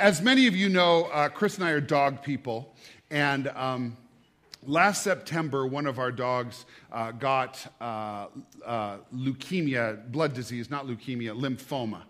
as many of you know, uh, Chris and I are dog people. And um, last September, one of our dogs uh, got uh, uh leukemia, blood disease, not leukemia, lymphoma.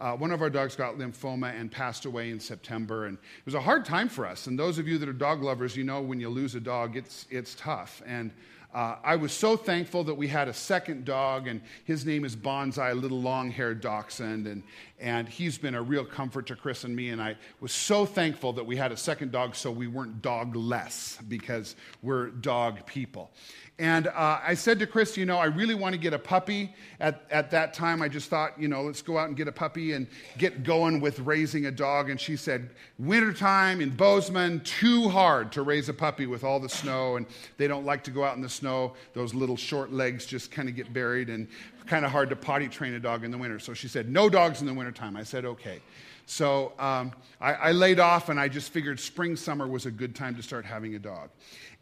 Uh, one of our dogs got lymphoma and passed away in September. And it was a hard time for us. And those of you that are dog lovers, you know when you lose a dog, it's, it's tough. And uh, I was so thankful that we had a second dog, and his name is Bonsai, little long haired dachshund. And, and he's been a real comfort to Chris and me. And I was so thankful that we had a second dog so we weren't dog less because we're dog people. And uh, I said to Chris, you know, I really want to get a puppy. At, at that time, I just thought, you know, let's go out and get a puppy and get going with raising a dog. And she said, wintertime in Bozeman, too hard to raise a puppy with all the snow. And they don't like to go out in the snow. Those little short legs just kind of get buried and kind of hard to potty train a dog in the winter. So she said, no dogs in the wintertime. I said, okay. So um, I, I, laid off and I just figured spring, summer was a good time to start having a dog.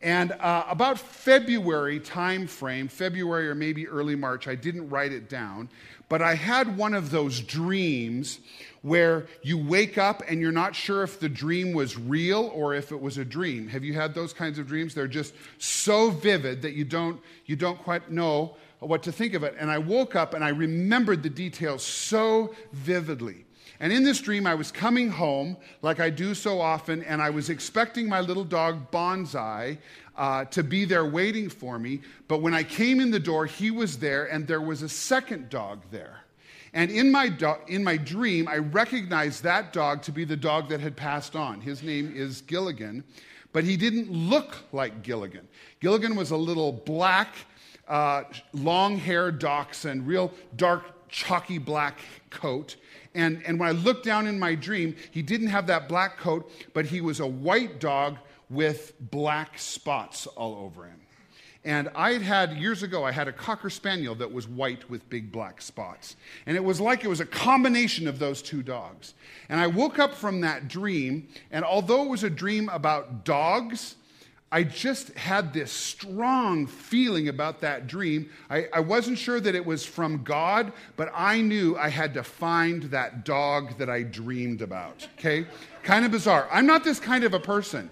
And uh, about February time frame, February or maybe early March, I didn't write it down, but I had one of those dreams where you wake up and you're not sure if the dream was real or if it was a dream. Have you had those kinds of dreams? They're just so vivid that you don't, you don't quite know what to think of it. And I woke up and I remembered the details so vividly. And in this dream, I was coming home, like I do so often, and I was expecting my little dog Bonsai uh, to be there waiting for me. But when I came in the door, he was there, and there was a second dog there. And in my, do- in my dream, I recognized that dog to be the dog that had passed on. His name is Gilligan, but he didn't look like Gilligan. Gilligan was a little black, uh, long haired dachshund, real dark, chalky black coat. And, and when I looked down in my dream, he didn't have that black coat, but he was a white dog with black spots all over him. And I had had, years ago, I had a Cocker Spaniel that was white with big black spots. And it was like it was a combination of those two dogs. And I woke up from that dream, and although it was a dream about dogs, I just had this strong feeling about that dream. I, I, wasn't sure that it was from God, but I knew I had to find that dog that I dreamed about. Okay? Kind of bizarre. I'm not this kind of a person.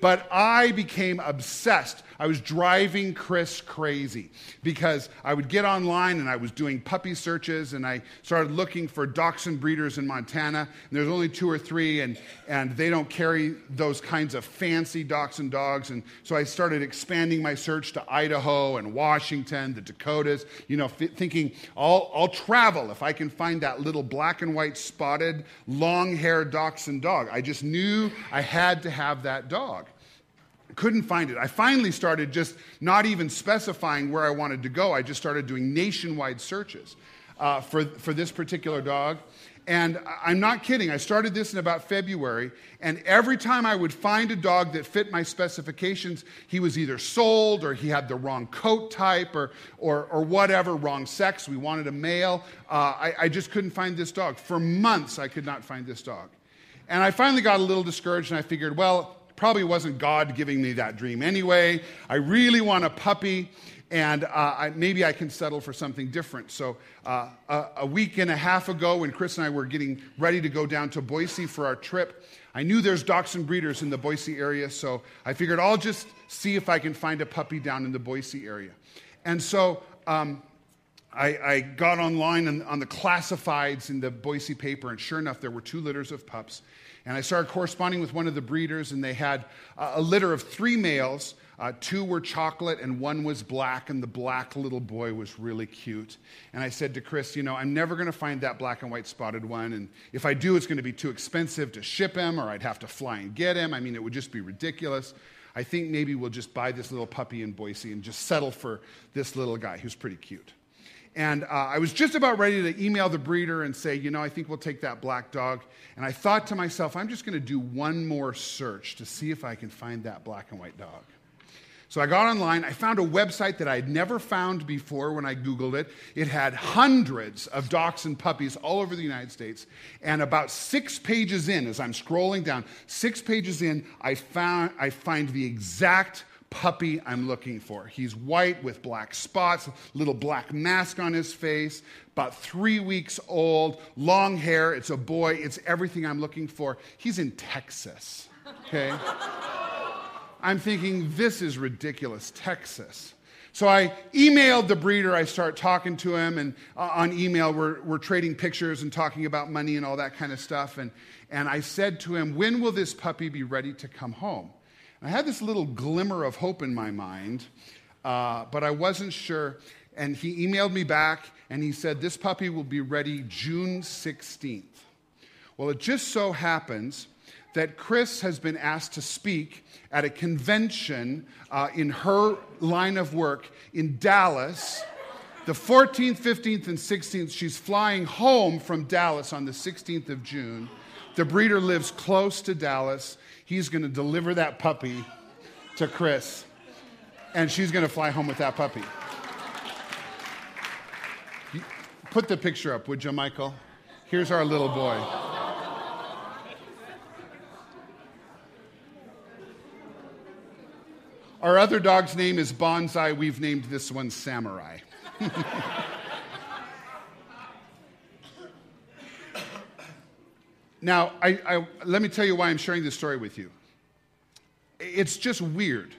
But I became obsessed. I was driving Chris crazy because I would get online and I was doing puppy searches and I started looking for dachshund breeders in Montana. And there's only two or three, and, and they don't carry those kinds of fancy dachshund dogs. And so I started expanding my search to Idaho and Washington, the Dakotas, you know, f- thinking I'll, I'll travel if I can find that little black and white spotted, long haired dachshund dog. I just knew I had to have that dog couldn't find it. I finally started just not even specifying where I wanted to go. I just started doing nationwide searches uh, for, for this particular dog. And I'm not kidding. I started this in about February, and every time I would find a dog that fit my specifications, he was either sold or he had the wrong coat type or, or, or whatever, wrong sex. We wanted a male. Uh, I, I just couldn't find this dog. For months, I could not find this dog. And I finally got a little discouraged, and I figured, well, probably wasn't God giving me that dream anyway. I really want a puppy, and uh, I, maybe I can settle for something different. So, uh, a, a, week and a half ago, when Chris and I were getting ready to go down to Boise for our trip, I knew there's dachshund breeders in the Boise area, so I figured I'll just see if I can find a puppy down in the Boise area. And so, um, I, I, got online on, on the classifieds in the Boise paper, and sure enough, there were two litters of pups. And I started corresponding with one of the breeders, and they had a litter of three males. Uh, two were chocolate, and one was black, and the black little boy was really cute. And I said to Chris, You know, I'm never going to find that black and white spotted one. And if I do, it's going to be too expensive to ship him, or I'd have to fly and get him. I mean, it would just be ridiculous. I think maybe we'll just buy this little puppy in Boise and just settle for this little guy who's pretty cute. And uh, I was just about ready to email the breeder and say, you know, I think we'll take that black dog. And I thought to myself, I'm just going to do one more search to see if I can find that black and white dog. So I got online. I found a website that I had never found before when I Googled it. It had hundreds of dogs and puppies all over the United States. And about six pages in, as I'm scrolling down, six pages in, I, found, I find the exact puppy I'm looking for. He's white with black spots, little black mask on his face, about three weeks old, long hair. It's a boy. It's everything I'm looking for. He's in Texas, okay? I'm thinking, this is ridiculous, Texas. So I emailed the breeder. I start talking to him, and uh, on email, we're, we're trading pictures and talking about money and all that kind of stuff. And, and I said to him, When will this puppy be ready to come home? I had this little glimmer of hope in my mind, uh, but I wasn't sure. And he emailed me back, and he said, This puppy will be ready June 16th. Well, it just so happens that Chris has been asked to speak at a convention uh, in her line of work in Dallas. The 14th, 15th, and 16th, she's flying home from Dallas on the 16th of June. The breeder lives close to Dallas. He's going to deliver that puppy to Chris, and she's going to fly home with that puppy. Put the picture up, would you, Michael? Here's our little boy. Our other dog's name is Bonsai. We've named this one Samurai. now, I, I, let me tell you why I'm sharing this story with you. It's just weird.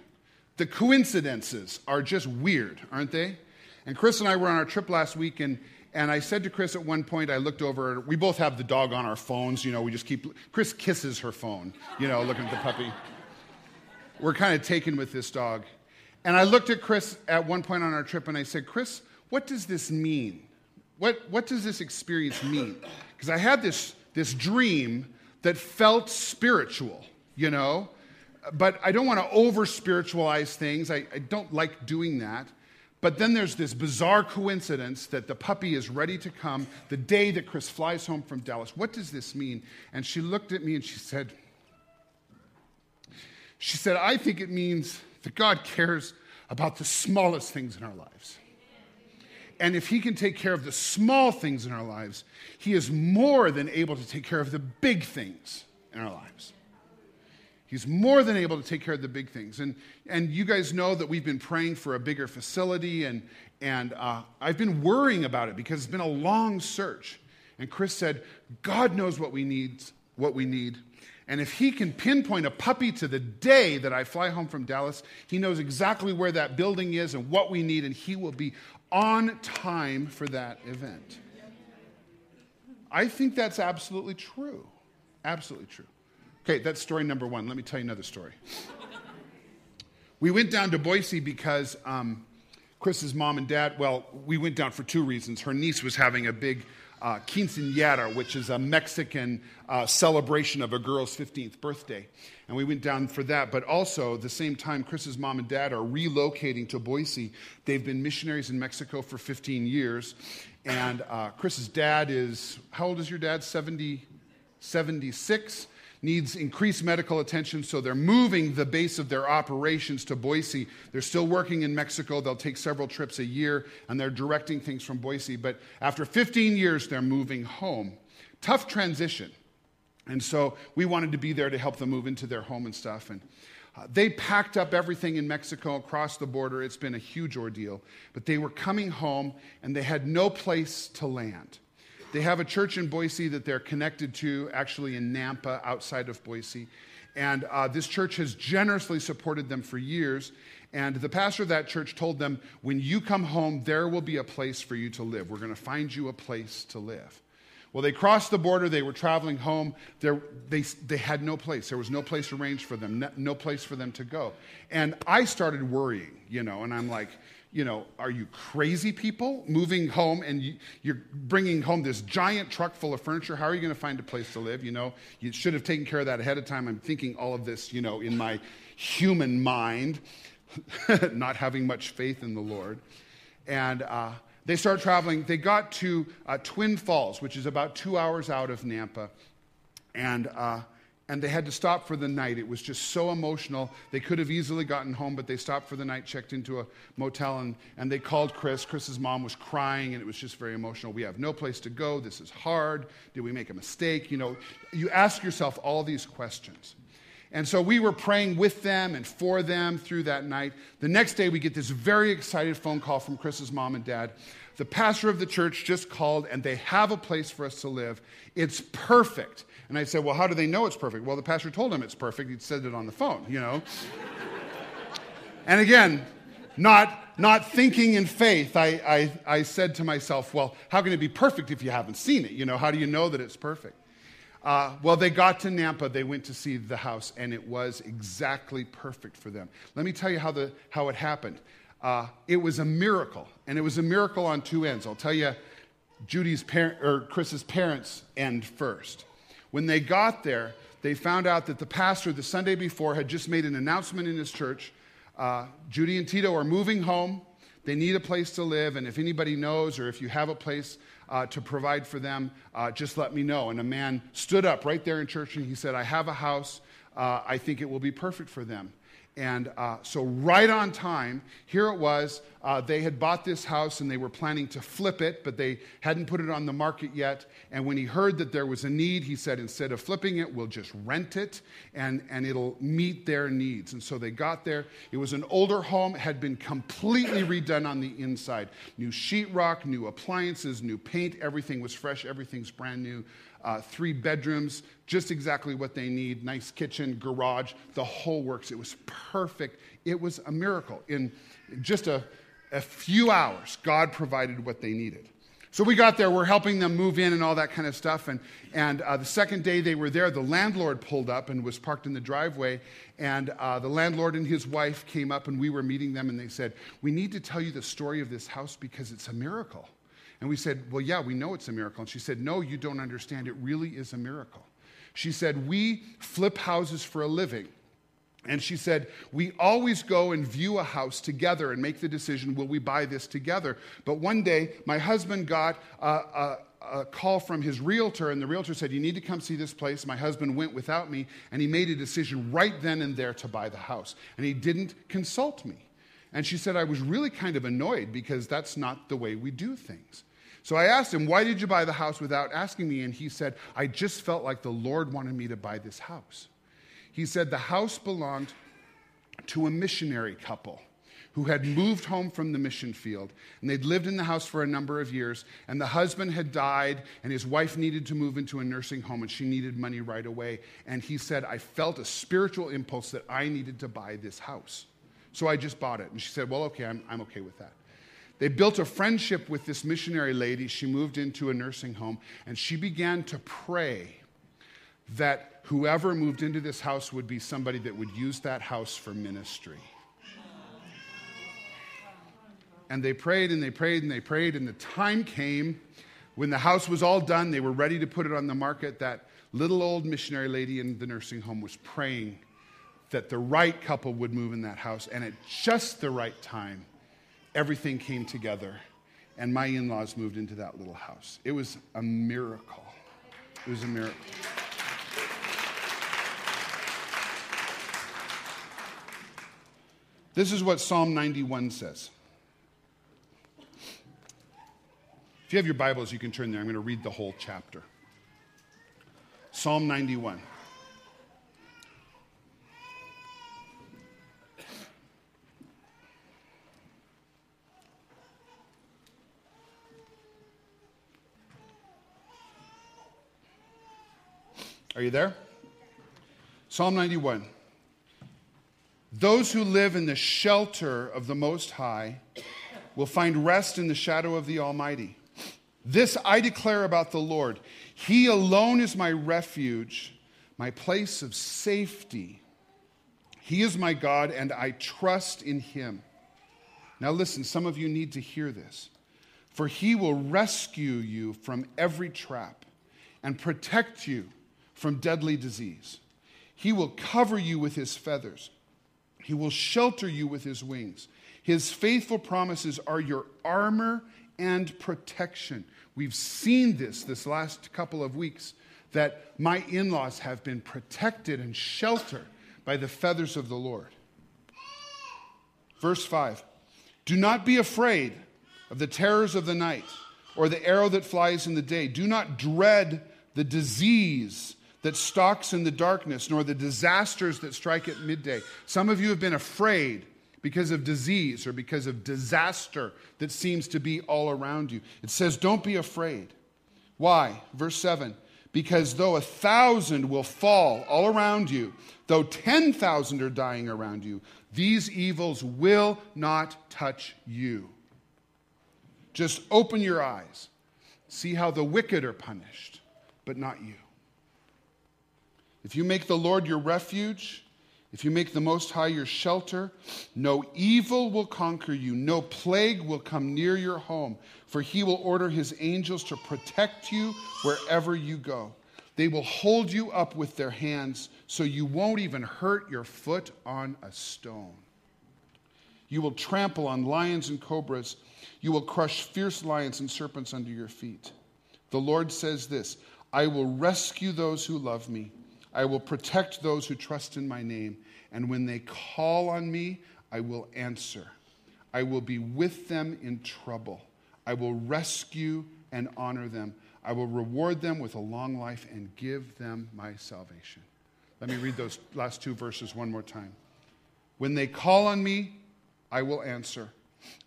The coincidences are just weird, aren't they? And Chris and I were on our trip last week, and, and I said to Chris at one point, I looked over, we both have the dog on our phones, you know, we just keep, Chris kisses her phone, you know, looking at the puppy we're kind of taken with this dog. And I looked at Chris at one point on our trip and I said, Chris, what does this mean? What, what does this experience mean? Because I had this, this dream that felt spiritual, you know? But I don't want to over spiritualize things. I, I don't like doing that. But then there's this bizarre coincidence that the puppy is ready to come the day that Chris flies home from Dallas. What does this mean? And she looked at me and she said, she said, I think it means that God cares about the smallest things in our lives. And if He can take care of the small things in our lives, He is more than able to take care of the big things in our lives. He's more than able to take care of the big things. And, and you guys know that we've been praying for a bigger facility, and, and uh, I've been worrying about it because it's been a long search. And Chris said, God knows what we need, what we need. And if he can pinpoint a puppy to the day that I fly home from Dallas, he knows exactly where that building is and what we need, and he will be on time for that event. I think that's absolutely true. Absolutely true. Okay, that's story number one. Let me tell you another story. we went down to Boise because um, Chris's mom and dad, well, we went down for two reasons. Her niece was having a big uh, quinceañera, which is a Mexican uh, celebration of a girl's 15th birthday. And we went down for that. But also, the same time, Chris's mom and dad are relocating to Boise. They've been missionaries in Mexico for 15 years. And uh, Chris's dad is, how old is your dad? 70, 76 needs increased medical attention, so they're moving the base of their operations to Boise. They're still working in Mexico. They'll take several trips a year, and they're directing things from Boise. But after 15 years, they're moving home. Tough transition. And so we wanted to be there to help them move into their home and stuff. And uh, they packed up everything in Mexico across the border. It's been a huge ordeal. But they were coming home, and they had no place to land. They have a church in Boise that they're connected to, actually in Nampa, outside of Boise. And uh, this church has generously supported them for years. And the pastor of that church told them, when you come home, there will be a place for you to live. We're going to find you a place to live. Well, they crossed the border. They were traveling home. There, they, they had no place. There was no place arranged for them, no, no place for them to go. And I started worrying, you know, and I'm like, you know, are you crazy people moving home and you, are bringing home this giant truck full of furniture? How are you going to find a place to live? You know, you should have taken care of that ahead of time. I'm thinking all of this, you know, in my human mind, not having much faith in the Lord. And uh, they start traveling. They got to uh, Twin Falls, which is about two hours out of Nampa. And uh, and they had to stop for the night. It was just so emotional. They could have easily gotten home, but they stopped for the night, checked into a motel, and, and they called Chris. Chris's mom was crying, and it was just very emotional. We have no place to go. This is hard. Did we make a mistake? You know, you ask yourself all these questions. And so we were praying with them and for them through that night. The next day, we get this very excited phone call from Chris's mom and dad. The pastor of the church just called, and they have a place for us to live. It's perfect. And I said, Well, how do they know it's perfect? Well, the pastor told them it's perfect. He said it on the phone, you know. and again, not, not thinking in faith, I, I, I said to myself, Well, how can it be perfect if you haven't seen it? You know, how do you know that it's perfect? Uh, well, they got to Nampa, they went to see the house, and it was exactly perfect for them. Let me tell you how, the, how it happened. Uh, it was a miracle, and it was a miracle on two ends. I'll tell you Judy's parent, or Chris's parents' end first. When they got there, they found out that the pastor the Sunday before had just made an announcement in his church. Uh, Judy and Tito are moving home. They need a place to live, and if anybody knows or if you have a place uh, to provide for them, uh, just let me know. And a man stood up right there in church and he said, I have a house. Uh, I think it will be perfect for them. And uh, so, right on time, here it was. Uh, they had bought this house and they were planning to flip it, but they hadn't put it on the market yet. And when he heard that there was a need, he said, instead of flipping it, we'll just rent it and, and it'll meet their needs. And so they got there. It was an older home, had been completely redone on the inside new sheetrock, new appliances, new paint. Everything was fresh, everything's brand new uh, three bedrooms, just exactly what they need, nice kitchen, garage, the whole works. It was perfect. It was a miracle. In just a, a few hours, God provided what they needed. So we got there, we're helping them move in and all that kind of stuff. And, and uh, the second day they were there, the landlord pulled up and was parked in the driveway. And uh, the landlord and his wife came up, and we were meeting them, and they said, We need to tell you the story of this house because it's a miracle. And we said, Well, yeah, we know it's a miracle. And she said, No, you don't understand. It really is a miracle. She said, We flip houses for a living. And she said, We always go and view a house together and make the decision will we buy this together? But one day, my husband got a, a, a, call from his realtor, and the realtor said, You need to come see this place. My husband went without me, and he made a decision right then and there to buy the house. And he didn't consult me. And she said, I was really kind of annoyed because that's not the way we do things. So I asked him, Why did you buy the house without asking me? And he said, I just felt like the Lord wanted me to buy this house. He said, The house belonged to a missionary couple who had moved home from the mission field. And they'd lived in the house for a number of years. And the husband had died, and his wife needed to move into a nursing home, and she needed money right away. And he said, I felt a spiritual impulse that I needed to buy this house. So I just bought it. And she said, Well, okay, I'm, I'm okay with that. They built a friendship with this missionary lady. She moved into a nursing home, and she began to pray that whoever moved into this house would be somebody that would use that house for ministry. And they prayed and they prayed and they prayed, and the time came when the house was all done, they were ready to put it on the market. That little old missionary lady in the nursing home was praying that the right couple would move in that house. And at just the right time, everything came together. And my in laws moved into that little house. It was a miracle. It was a miracle. This is what Psalm 91 says. If you have your Bibles, you can turn there. I'm going to read the whole chapter. Psalm 91. Are you there? Psalm 91. Those who live in the shelter of the Most High will find rest in the shadow of the Almighty. This I declare about the Lord He alone is my refuge, my place of safety. He is my God, and I trust in Him. Now, listen, some of you need to hear this. For He will rescue you from every trap and protect you from deadly disease. He will cover you with his feathers, he will shelter you with his wings. His faithful promises are your armor and protection. We've seen this this last couple of weeks that my in laws have been protected and sheltered by the feathers of the Lord. Verse 5 Do not be afraid of the terrors of the night or the arrow that flies in the day. Do not dread the disease that stalks in the darkness, nor the disasters that strike at midday. Some of you have been afraid because of disease or because of disaster that seems to be all around you. It says, Don't be afraid. Why? Verse 7 Because though a thousand will fall all around you, though 10,000 are dying around you, these evils will not touch you. Just open your eyes. See how the wicked are punished, but not you. If you make the Lord your refuge, if you make the Most High your shelter, no evil will conquer you, no plague will come near your home, for he will order his angels to protect you wherever you go. They will hold you up with their hands so you won't even hurt your foot on a stone. You will trample on lions and cobras. You will crush fierce lions and serpents under your feet. The Lord says this I will rescue those who love me. I will protect those who trust in my name. And when they call on me, I will answer. I will be with them in trouble. I will rescue and honor them. I will reward them with a long life and give them my salvation. Let me read those last two verses one more time. When they call on me, I will answer.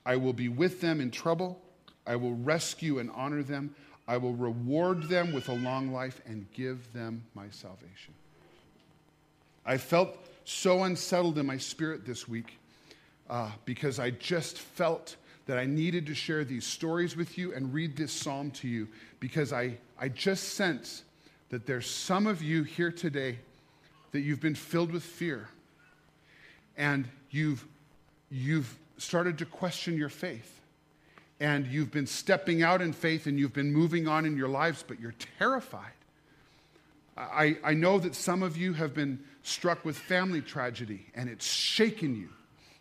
I will be with them in trouble. I will rescue and honor them. I will reward them with a long life and give them my salvation. I felt so unsettled in my spirit this week uh, because I just felt that I needed to share these stories with you and read this psalm to you because I, I just sense that there's some of you here today that you've been filled with fear and you've, you've started to question your faith and you've been stepping out in faith and you've been moving on in your lives, but you're terrified. I, I know that some of you have been struck with family tragedy and it's shaken you.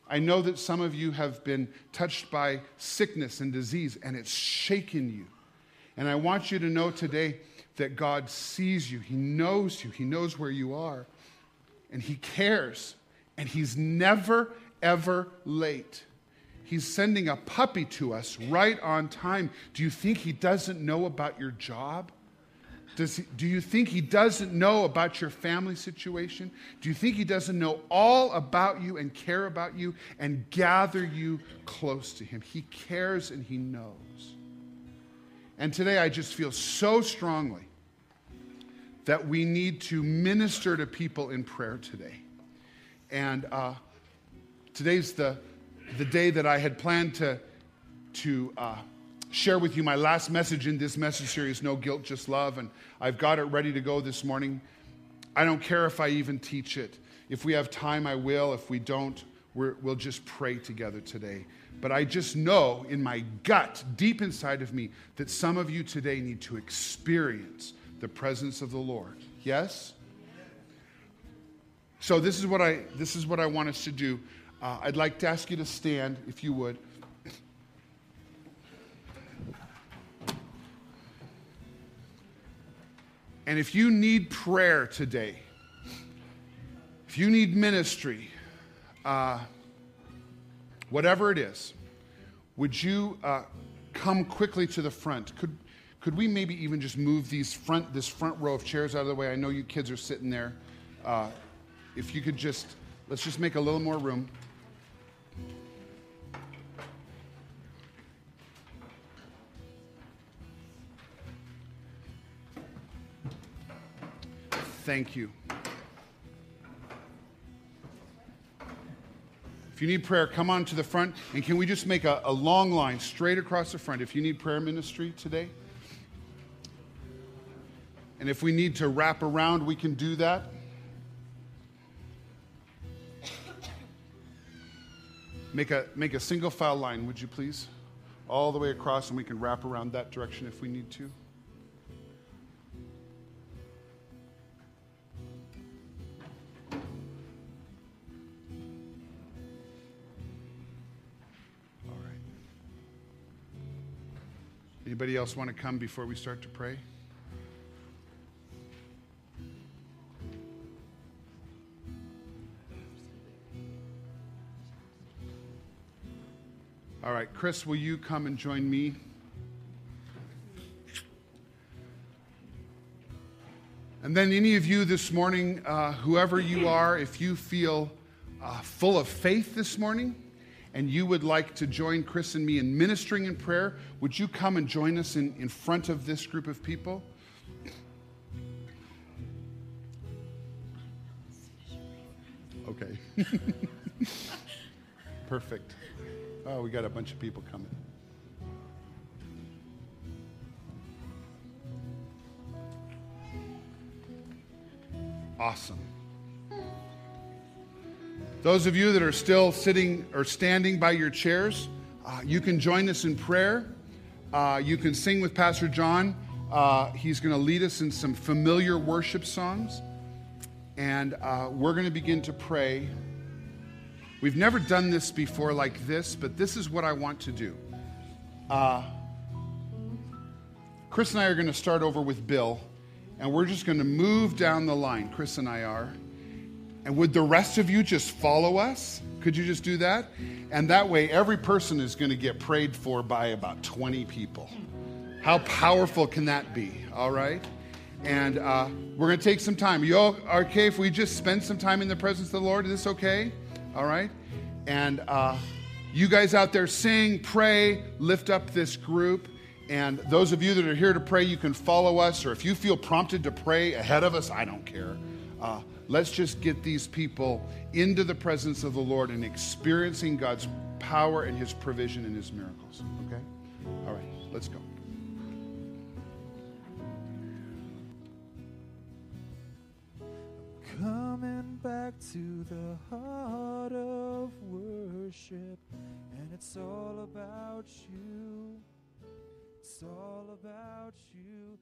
I know that some of you have been touched by sickness and disease and it's shaken you. And I want you to know today that God sees you, He knows you, He knows where you are, and He cares. And He's never, ever late. He's sending a puppy to us right on time. Do you think He doesn't know about your job? Does he, do you think he doesn't know about your family situation? Do you think he doesn't know all about you and care about you and gather you close to him? He cares and he knows. And today I just feel so strongly that we need to minister to people in prayer today. And uh, today's the, the day that I had planned to, to uh, share with you my last message in this message series, No Guilt, Just Love. And I've got it ready to go this morning. I don't care if I even teach it. If we have time, I will. If we don't, we will just pray together today. But I just know in my gut, deep inside of me, that some of you today need to experience the presence of the Lord. Yes? So this is what I this is what I want us to do. Uh, I'd like to ask you to stand, if you would. And if you need prayer today, if you need ministry, uh, whatever it is, would you uh, come quickly to the front? Could, could we maybe even just move these front, this front row of chairs out of the way? I know you kids are sitting there. Uh, if you could just, let's just make a little more room. Thank you. If you need prayer, come on to the front. And can we just make a, a, long line straight across the front if you need prayer ministry today? And if we need to wrap around, we can do that. Make a, make a single file line, would you please? All the way across, and we can wrap around that direction if we need to. Else want to come before we start to pray? All right, Chris, will you come and join me? And then, any of you this morning, uh, whoever you are, if you feel uh, full of faith this morning and you would like to join Chris and me in ministering in prayer, would you come and join us in, in front of this group of people? Okay. Perfect. Oh, we got a bunch of people coming. Awesome. Those of you that are still sitting or standing by your chairs, uh, you can join us in prayer. Uh, you can sing with Pastor John. Uh, he's going to lead us in some familiar worship songs. And uh, we're going to begin to pray. We've never done this before like this, but this is what I want to do. Uh, Chris and I are going to start over with Bill, and we're just going to move down the line. Chris and I are. And would the rest of you just follow us? Could you just do that? And that way, every person is going to get prayed for by about 20 people. How powerful can that be? All right? And uh, we're going to take some time. You all okay if we just spend some time in the presence of the Lord? Is this okay? All right? And uh, you guys out there sing, pray, lift up this group. And those of you that are here to pray, you can follow us. Or if you feel prompted to pray ahead of us, I don't care. Uh, Let's just get these people into the presence of the Lord and experiencing God's power and His provision and His miracles. Okay? All right, let's go. Coming back to the heart of worship, and it's all about you. It's all about you.